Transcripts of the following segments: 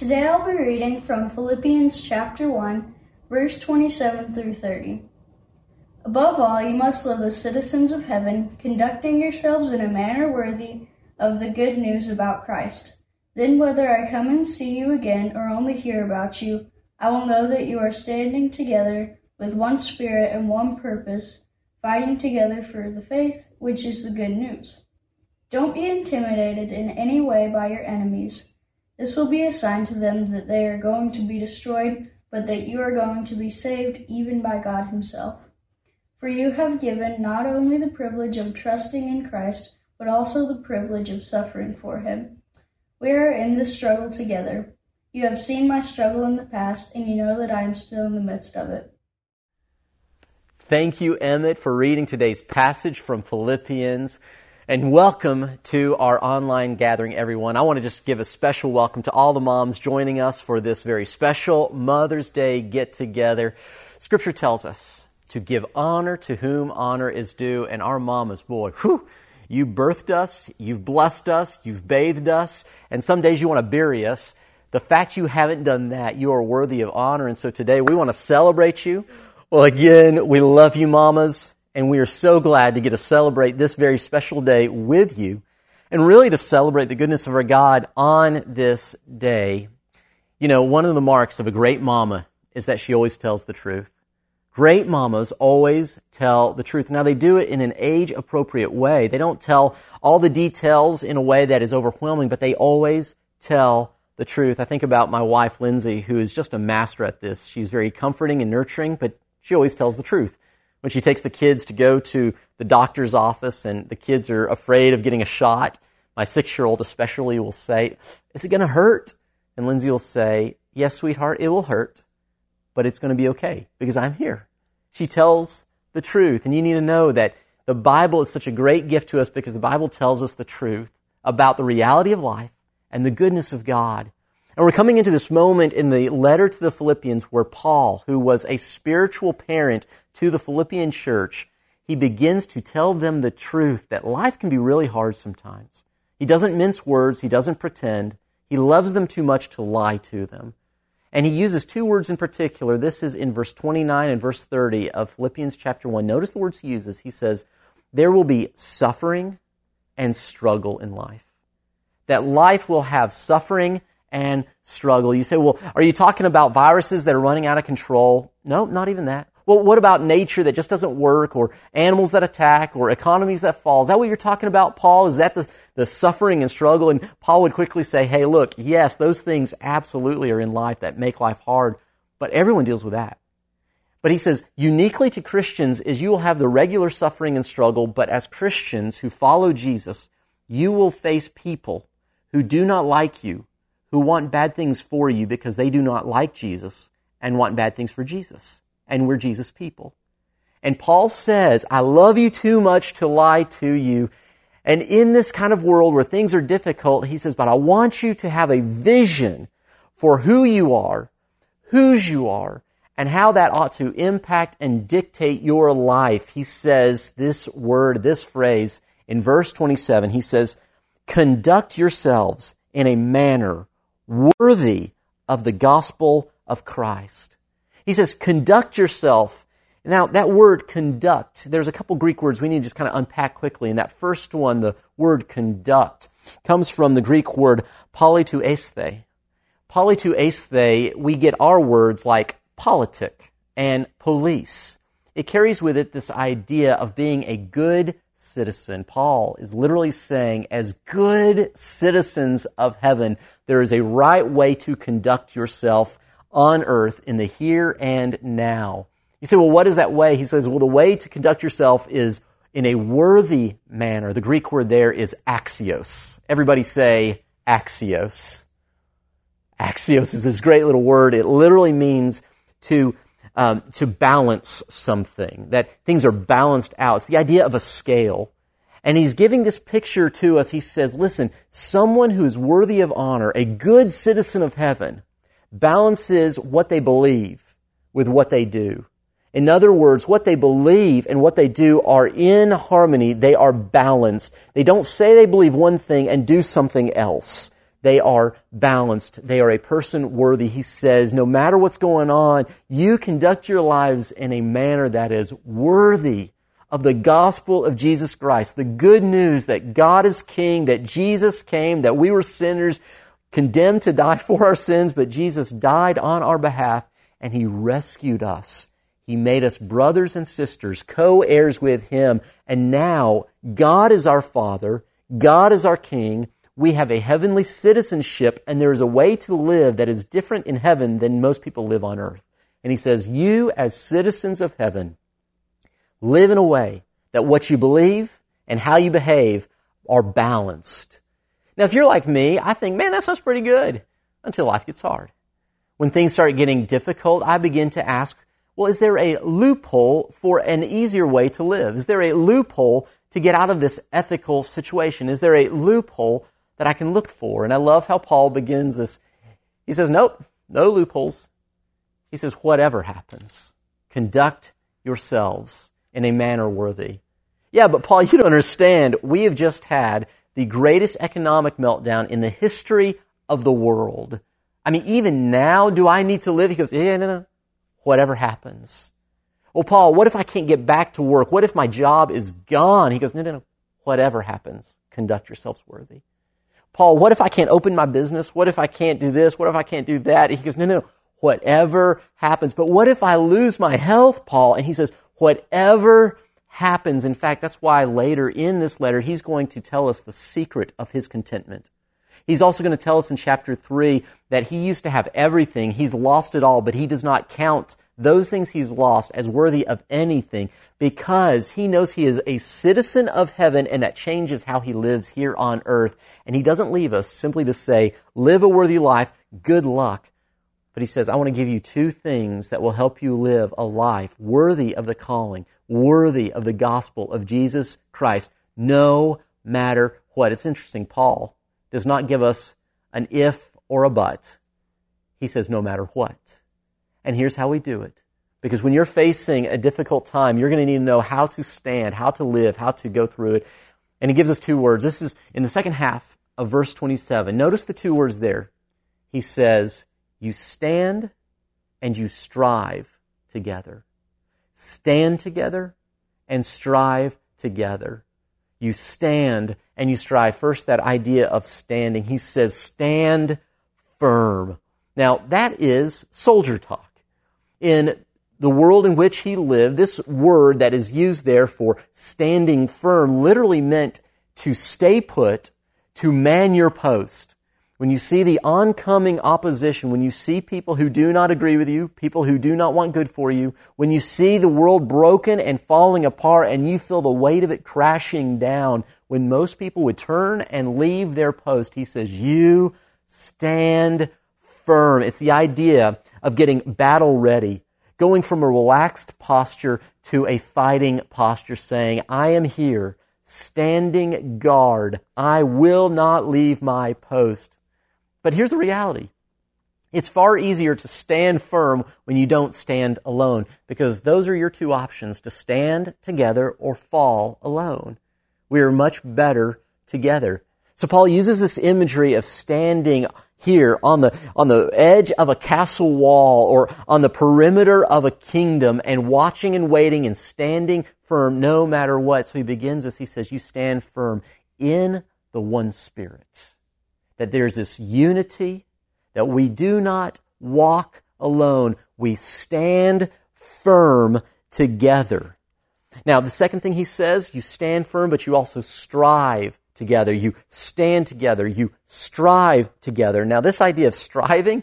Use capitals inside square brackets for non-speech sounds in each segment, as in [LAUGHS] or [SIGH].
Today I'll be reading from Philippians chapter 1, verse 27 through 30. Above all, you must live as citizens of heaven, conducting yourselves in a manner worthy of the good news about Christ. Then, whether I come and see you again or only hear about you, I will know that you are standing together with one spirit and one purpose, fighting together for the faith, which is the good news. Don't be intimidated in any way by your enemies. This will be a sign to them that they are going to be destroyed, but that you are going to be saved even by God Himself. For you have given not only the privilege of trusting in Christ, but also the privilege of suffering for Him. We are in this struggle together. You have seen my struggle in the past, and you know that I am still in the midst of it. Thank you, Emmett, for reading today's passage from Philippians. And welcome to our online gathering, everyone. I want to just give a special welcome to all the moms joining us for this very special Mother's Day get together. Scripture tells us to give honor to whom honor is due, and our mamas, boy, whew, you birthed us, you've blessed us, you've bathed us, and some days you want to bury us. The fact you haven't done that, you are worthy of honor. And so today we want to celebrate you. Well, again, we love you, mamas, and we are so glad to get to celebrate this very special day with you and really to celebrate the goodness of our God on this day. You know, one of the marks of a great mama is that she always tells the truth. Great mamas always tell the truth. Now, they do it in an age appropriate way. They don't tell all the details in a way that is overwhelming, but they always tell the truth. I think about my wife, Lindsay, who is just a master at this. She's very comforting and nurturing, but she always tells the truth. When she takes the kids to go to the doctor's office and the kids are afraid of getting a shot, my six year old especially will say, Is it going to hurt? And Lindsay will say, Yes, sweetheart, it will hurt, but it's going to be okay because I'm here. She tells the truth. And you need to know that the Bible is such a great gift to us because the Bible tells us the truth about the reality of life and the goodness of God. And we're coming into this moment in the letter to the Philippians where Paul, who was a spiritual parent to the Philippian church, he begins to tell them the truth that life can be really hard sometimes. He doesn't mince words, he doesn't pretend. He loves them too much to lie to them. And he uses two words in particular. This is in verse 29 and verse 30 of Philippians chapter 1. Notice the words he uses. He says, There will be suffering and struggle in life. That life will have suffering and struggle. You say, well, are you talking about viruses that are running out of control? No, not even that. Well, what about nature that just doesn't work, or animals that attack, or economies that fall? Is that what you're talking about, Paul? Is that the, the suffering and struggle? And Paul would quickly say, hey, look, yes, those things absolutely are in life that make life hard, but everyone deals with that. But he says, uniquely to Christians is you will have the regular suffering and struggle, but as Christians who follow Jesus, you will face people who do not like you, who want bad things for you because they do not like Jesus and want bad things for Jesus. And we're Jesus people. And Paul says, I love you too much to lie to you. And in this kind of world where things are difficult, he says, but I want you to have a vision for who you are, whose you are, and how that ought to impact and dictate your life. He says this word, this phrase in verse 27. He says, conduct yourselves in a manner worthy of the gospel of Christ. He says, conduct yourself. Now, that word conduct, there's a couple Greek words we need to just kind of unpack quickly. And that first one, the word conduct, comes from the Greek word politeuesthe. Politeuesthe, we get our words like politic and police. It carries with it this idea of being a good citizen. Paul is literally saying, as good citizens of heaven, there is a right way to conduct yourself on earth in the here and now. You say, well, what is that way? He says, well, the way to conduct yourself is in a worthy manner. The Greek word there is axios. Everybody say axios. Axios is this great little word. It literally means to um, to balance something, that things are balanced out. It's the idea of a scale. And he's giving this picture to us. He says, listen, someone who is worthy of honor, a good citizen of heaven, balances what they believe with what they do. In other words, what they believe and what they do are in harmony. They are balanced. They don't say they believe one thing and do something else. They are balanced. They are a person worthy. He says, no matter what's going on, you conduct your lives in a manner that is worthy of the gospel of Jesus Christ. The good news that God is king, that Jesus came, that we were sinners, condemned to die [LAUGHS] for our sins, but Jesus died on our behalf and he rescued us. He made us brothers and sisters, co-heirs with him. And now God is our Father. God is our King. We have a heavenly citizenship and there is a way to live that is different in heaven than most people live on earth. And he says, you as citizens of heaven, live in a way that what you believe and how you behave are balanced. Now, if you're like me, I think, man, that sounds pretty good until life gets hard. When things start getting difficult, I begin to ask, well, is there a loophole for an easier way to live? Is there a loophole to get out of this ethical situation? Is there a loophole that I can look for? And I love how Paul begins this. He says, nope, no loopholes. He says, whatever happens, conduct yourselves in a manner worthy. Yeah, but Paul, [LAUGHS] you don't understand. We have just had the greatest economic meltdown in the history of the world. I mean, even now, do I need to live? He goes, yeah, no, no. Whatever happens. Well, Paul, what if I can't get back to work? What if my job is gone? He goes, no, no, no. Whatever happens, conduct yourselves worthy. Paul, what if I can't open my business? What if I can't do this? What if I can't do that? He goes, no, no, whatever happens. But what if I lose my health, Paul? And he says, whatever happens. In fact, that's why later in this letter, he's going to tell us the secret of his contentment. He's also going to tell us in chapter 3 that he used to have everything. He's lost it all, but he does not count those things he's lost as worthy of anything because he knows he is a citizen of heaven and that changes how he lives here on earth. And he doesn't leave us simply to say, live a worthy life, good luck. But he says, I want to give you two things that will help you live a life worthy of the calling, worthy of the gospel of Jesus Christ, no matter what. It's interesting, Paul does not give us an if or a but. He says, no matter what. And here's how we do it. Because when you're facing a difficult time, you're going to need to know how to stand, how to live, how to go through it. And he gives us two words. This is in the second half of verse 27. Notice the two words there. He says, you stand and you strive together. Stand together and strive together. You stand and you strive. First, that idea of standing. He says, stand firm. Now, that is soldier talk in the world in which he lived, this word that is used there for standing firm literally meant to stay put, to man your post. When you see the oncoming opposition, when you see people who do not agree with you, people who do not want good for you, when you see the world broken and falling apart and you feel the weight of it crashing down, when most people would turn and leave their post, he says, you stand firm. It's the idea of getting battle ready, going from a relaxed posture to a fighting posture, saying, I am here, standing guard. I will not leave my post. But here's the reality. It's far easier to stand firm when you don't stand alone because those are your two options to stand together or fall alone. We are much better together. So Paul uses this imagery of standing here on the, on the edge of a castle wall or on the perimeter of a kingdom and watching and waiting and standing firm no matter what. So he begins as he says, you stand firm in the one spirit. That there's this unity, that we do not walk alone. We stand firm together. Now, the second thing he says, you stand firm, but you also strive together. You stand together. You strive together. Now, this idea of striving,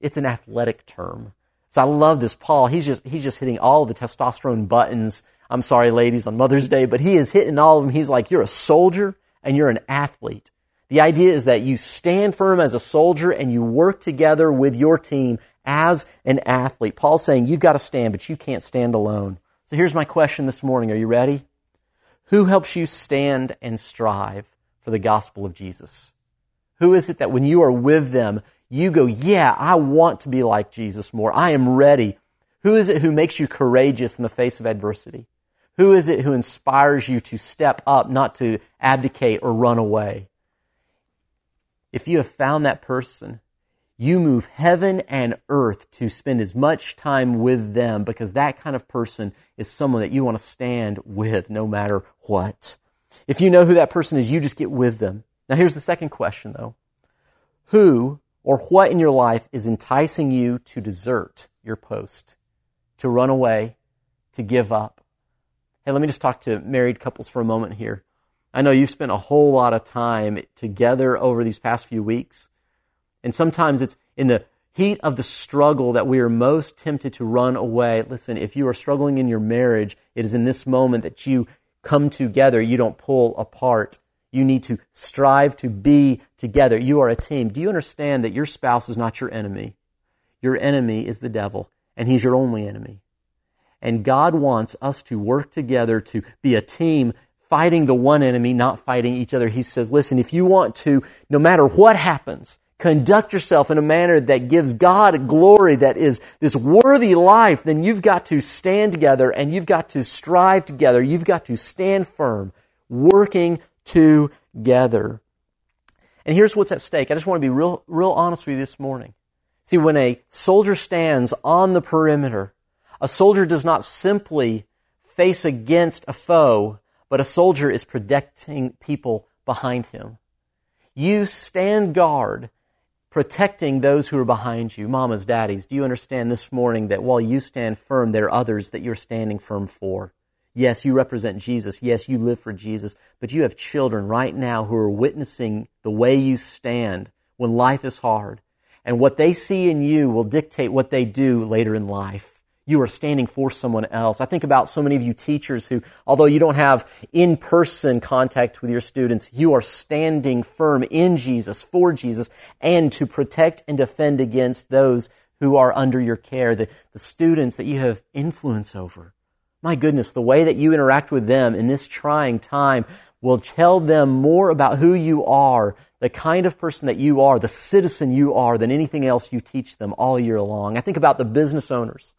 it's an athletic term. So I love this. Paul, he's just, he's just hitting all the testosterone buttons. I'm sorry, ladies, on Mother's Day, but he is hitting all of them. He's like, you're a soldier and you're an athlete. The idea is that you stand firm as a soldier and you work together with your team as an athlete. Paul's saying you've got to stand, but you can't stand alone. So here's my question this morning. Are you ready? Who helps you stand and strive for the gospel of Jesus? Who is it that when you are with them, you go, yeah, I want to be like Jesus more. I am ready. Who is it who makes you courageous in the face of adversity? Who is it who inspires you to step up, not to abdicate or run away? if you have found that person, you move heaven and earth to spend as much time with them because that kind of person is someone that you want to stand with no matter what. If you know who that person is, you just get with them. Now here's the second question though. Who or what in your life is enticing you to desert your post, to run away, to give up? Hey, let me just talk to married couples for a moment here. I know you've spent a whole lot of time together over these past few weeks. And sometimes it's in the heat of the struggle that we are most tempted to run away. Listen, if you are struggling in your marriage, it is in this moment that you come together. You don't pull apart. You need to strive to be together. You are a team. Do you understand that your spouse is not your enemy? Your enemy is the devil, and he's your only enemy. And God wants us to work together to be a team fighting the one enemy, not fighting each other. He says, listen, if you want to, no matter what happens, conduct yourself in a manner that gives God glory, that is this worthy life, then you've got to stand together and you've got to strive together. You've got to stand firm, working together. And here's what's at stake. I just want to be real, real honest with you this morning. See, when a soldier stands on the perimeter, a soldier does not simply face against a foe, but a soldier is protecting people behind him. You stand guard protecting those who are behind you. Mamas, daddies, do you understand this morning that while you stand firm, there are others that you're standing firm for? Yes, you represent Jesus. Yes, you live for Jesus. But you have children right now who are witnessing the way you stand when life is hard. And what they see in you will dictate what they do later in life you are standing for someone else. I think about so many of you teachers who, although you don't have in-person contact with your students, you are standing firm in Jesus, for Jesus, and to protect and defend against those who are under your care, the, the students that you have influence over. My goodness, the way that you interact with them in this trying time will tell them more about who you are, the kind of person that you are, the citizen you are, than anything else you teach them all year long. I think about the business owners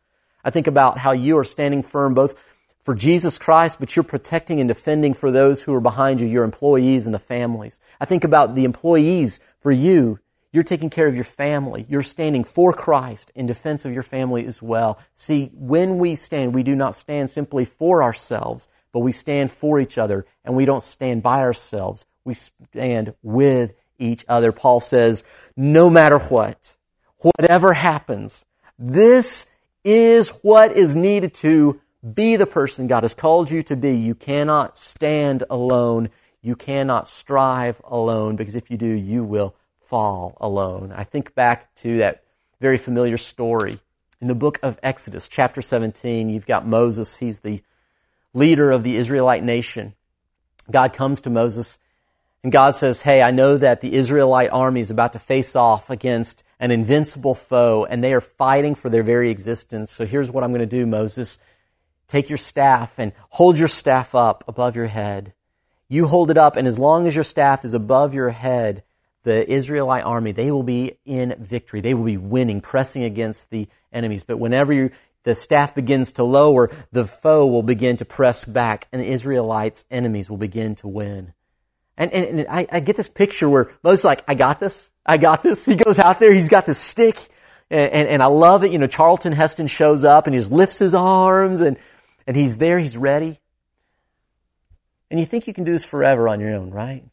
I think about how you are standing firm both for Jesus Christ, but you're protecting and defending for those who are behind you, your employees and the families. I think about the employees for you. You're taking care of your family. You're standing for Christ in defense of your family as well. See, when we stand, we do not stand simply for ourselves, but we stand for each other and we don't stand by ourselves. We stand with each other. Paul says, no matter what, whatever happens, this is what is needed to be the person God has called you to be. You cannot stand alone. You cannot strive alone because if you do, you will fall alone. I think back to that very familiar story in the book of Exodus, chapter 17. You've got Moses. He's the leader of the Israelite nation. God comes to Moses and God says, Hey, I know that the Israelite army is about to face off against an invincible foe, and they are fighting for their very existence. So here's what I'm going to do, Moses. Take your staff and hold your staff up above your head. You hold it up, and as long as your staff is above your head, the Israelite army, they will be in victory. They will be winning, pressing against the enemies. But whenever you, the staff begins to lower, the foe will begin to press back, and the Israelites' enemies will begin to win. And, and, and I, I, get this picture where Moses like, I got this. I got this. He goes out there. He's got this stick. And, and, and I love it. You know, Charlton Heston shows up and he just lifts his arms and, and he's there. He's ready. And you think you can do this forever on your own, right?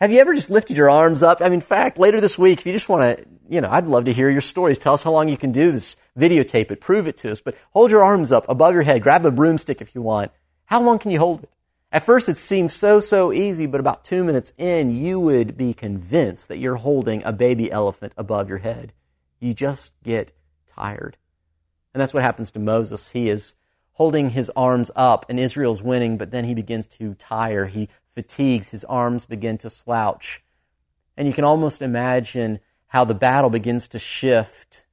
Have you ever just lifted your arms up? I mean, in fact, later this week, if you just want to, you know, I'd love to hear your stories. Tell us how long you can do this. Videotape it. Prove it to us. But hold your arms up above your head. Grab a broomstick if you want. How long can you hold it? At first, it seems so, so easy, but about two minutes in, you would be convinced that you're holding a baby elephant above your head. You just get tired. And that's what happens to Moses. He is holding his arms up, and Israel's winning, but then he begins to tire. He fatigues. His arms begin to slouch. And you can almost imagine how the battle begins to shift.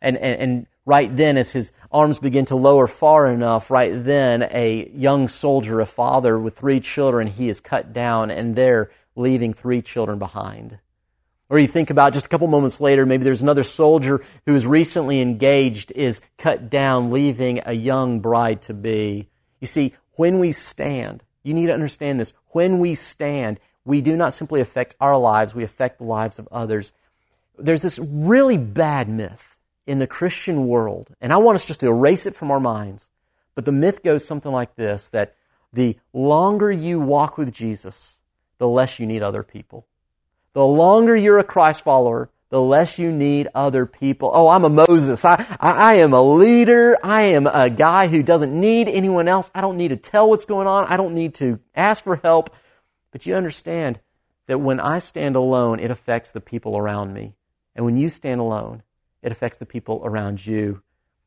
And, and, and right then, as his arms begin to lower far enough, right then, a young soldier, a father with three children, he is cut down, and they're leaving three children behind. Or you think about just a couple moments later, maybe there's another soldier who is recently engaged, is cut down, leaving a young bride to be. You see, when we stand, you need to understand this. When we stand, we do not simply affect our lives, we affect the lives of others. There's this really bad myth in the Christian world, and I want us just to erase it from our minds. But the myth goes something like this that the longer you walk with Jesus, the less you need other people. The longer you're a Christ follower, the less you need other people. Oh, I'm a Moses. I, I, I, am a leader. I am a guy who doesn't need anyone else. I don't need to tell what's going on. I don't need to ask for help. But you understand that when I stand alone, it affects the people around me. And when you stand alone, it affects the people around you.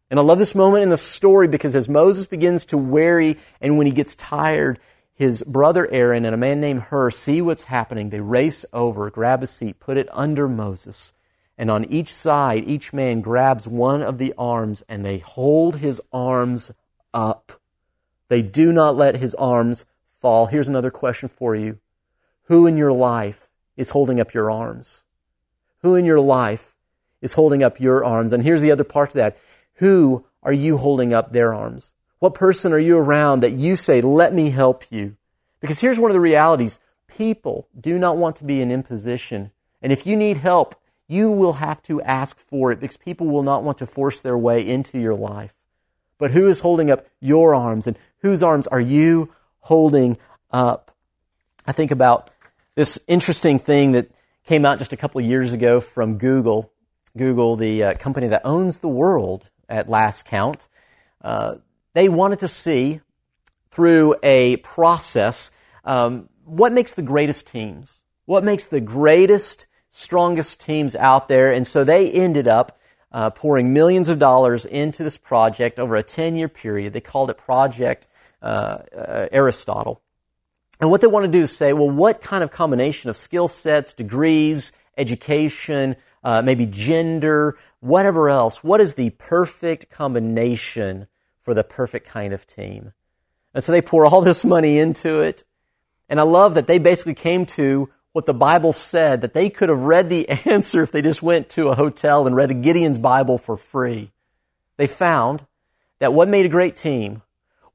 And I love this moment in the story because as Moses begins to weary and when he gets tired, his brother Aaron and a man named Hur see what's happening. They race over, grab a seat, put it under Moses. And on each side, each man grabs one of the arms and they hold his arms up. They do not let his arms fall. Here's another question for you. Who in your life is holding up your arms? Who in your life is holding up your arms? And here's the other part to that. Who are you holding up their arms? What person are you around that you say, let me help you? Because here's one of the realities. People do not want to be an imposition. And if you need help, you will have to ask for it because people will not want to force their way into your life. But who is holding up your arms and whose arms are you holding up? I think about this interesting thing that came out just a couple of years ago from Google. Google, the uh, company that owns the world at last count. Uh, they wanted to see through a process um, what makes the greatest teams, what makes the greatest, strongest teams out there. And so they ended up uh, pouring millions of dollars into this project over a 10 year period. They called it Project uh, uh, Aristotle. And what they want to do is say, well, what kind of combination of skill sets, degrees, education, uh, maybe gender, whatever else, what is the perfect combination for the perfect kind of team. And so they pour all this money into it. And I love that they basically came to what the Bible said, that they could have read the [LAUGHS] answer if they just went to a hotel and read a Gideon's Bible for free. They found that what made a great team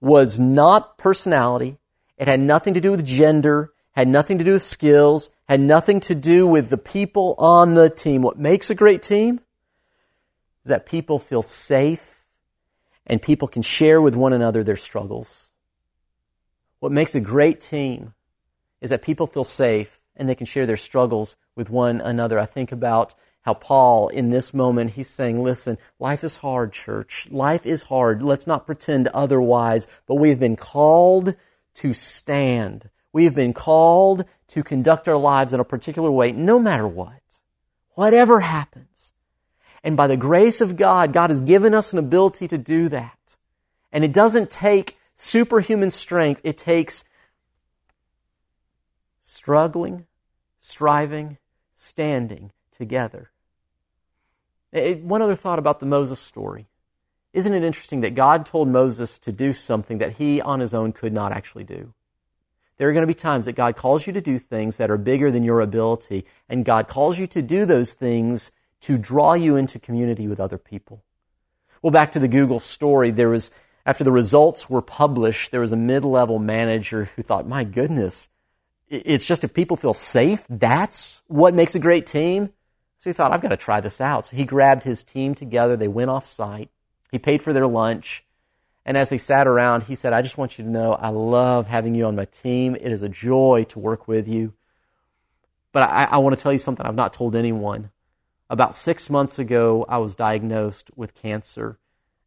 was not personality. It had nothing to do with gender, had nothing to do with skills, had nothing to do with the people on the team. What makes a great team is that people feel safe and people can share with one another their struggles. What makes a great team is that people feel safe and they can share their struggles with one another. I think about how Paul, in this moment, he's saying, listen, life is hard, church. Life is hard. Let's not pretend otherwise, but we have been called to stand. We have been called to conduct our lives in a particular way, no matter what. Whatever happens. And by the grace of God, God has given us an ability to do that. And it doesn't take superhuman strength, it takes struggling, striving, standing together. It, one other thought about the Moses story. Isn't it interesting that God told Moses to do something that he on his own could not actually do? There are going to be times that God calls you to do things that are bigger than your ability, and God calls you to do those things to draw you into community with other people. Well, back to the Google story, there was, after the results were published, there was a mid-level manager who thought, my goodness, it's just if people feel safe, that's what makes a great team. So he thought, I've got to try this out. So he grabbed his team together. They went off site. He paid for their lunch. And as they sat around, he said, I just want you to know I love having you on my team. It is a joy to work with you. But I, I want to tell you something I've not told anyone. About six months ago, I was diagnosed with cancer.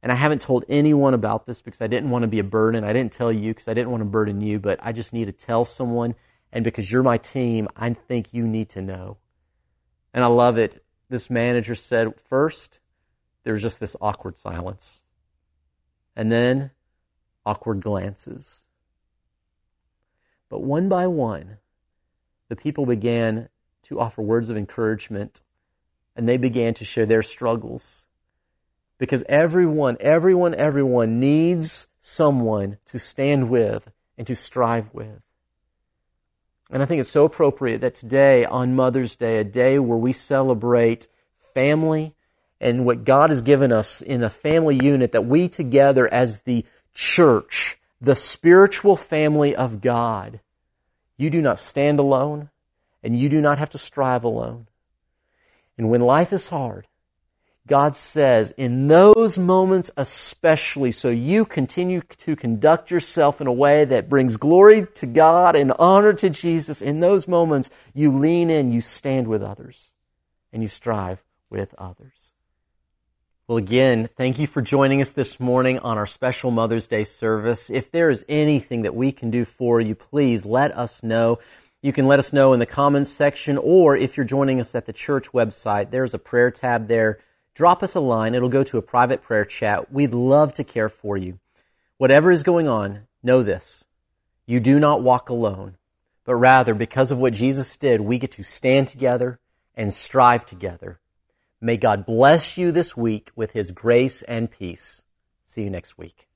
And I haven't told anyone about this because I didn't want to be a burden. I didn't tell you because I didn't want to burden you, but I just need to tell someone. And because you're my team, I think you need to know. And I love it. This manager said, first, there was just this awkward silence. And then awkward glances. But one by one, the people began to offer words of encouragement and they began to share their struggles. Because everyone, everyone, everyone needs someone to stand with and to strive with. And I think it's so appropriate that today, on Mother's Day, a day where we celebrate family and what God has given us in a family unit, that we together as the church, the spiritual family of God, You do not stand alone, and you do not have to strive alone. And when life is hard, God says, in those moments especially, so you continue to conduct yourself in a way that brings glory to God and honor to Jesus, in those moments, you lean in, you stand with others, and you strive with others. Well, again, thank you for joining us this morning on our special Mother's Day service. If there is anything that we can do for you, please let us know. You can let us know in the comments section, or if you're joining us at the church website, there's a prayer tab there drop us a line. It'll go to a private prayer chat. We'd love to care for you. Whatever is going on, know this. You do not walk alone, but rather, because of what Jesus did, we get to stand together and strive together. May God bless you this week with his grace and peace. See you next week.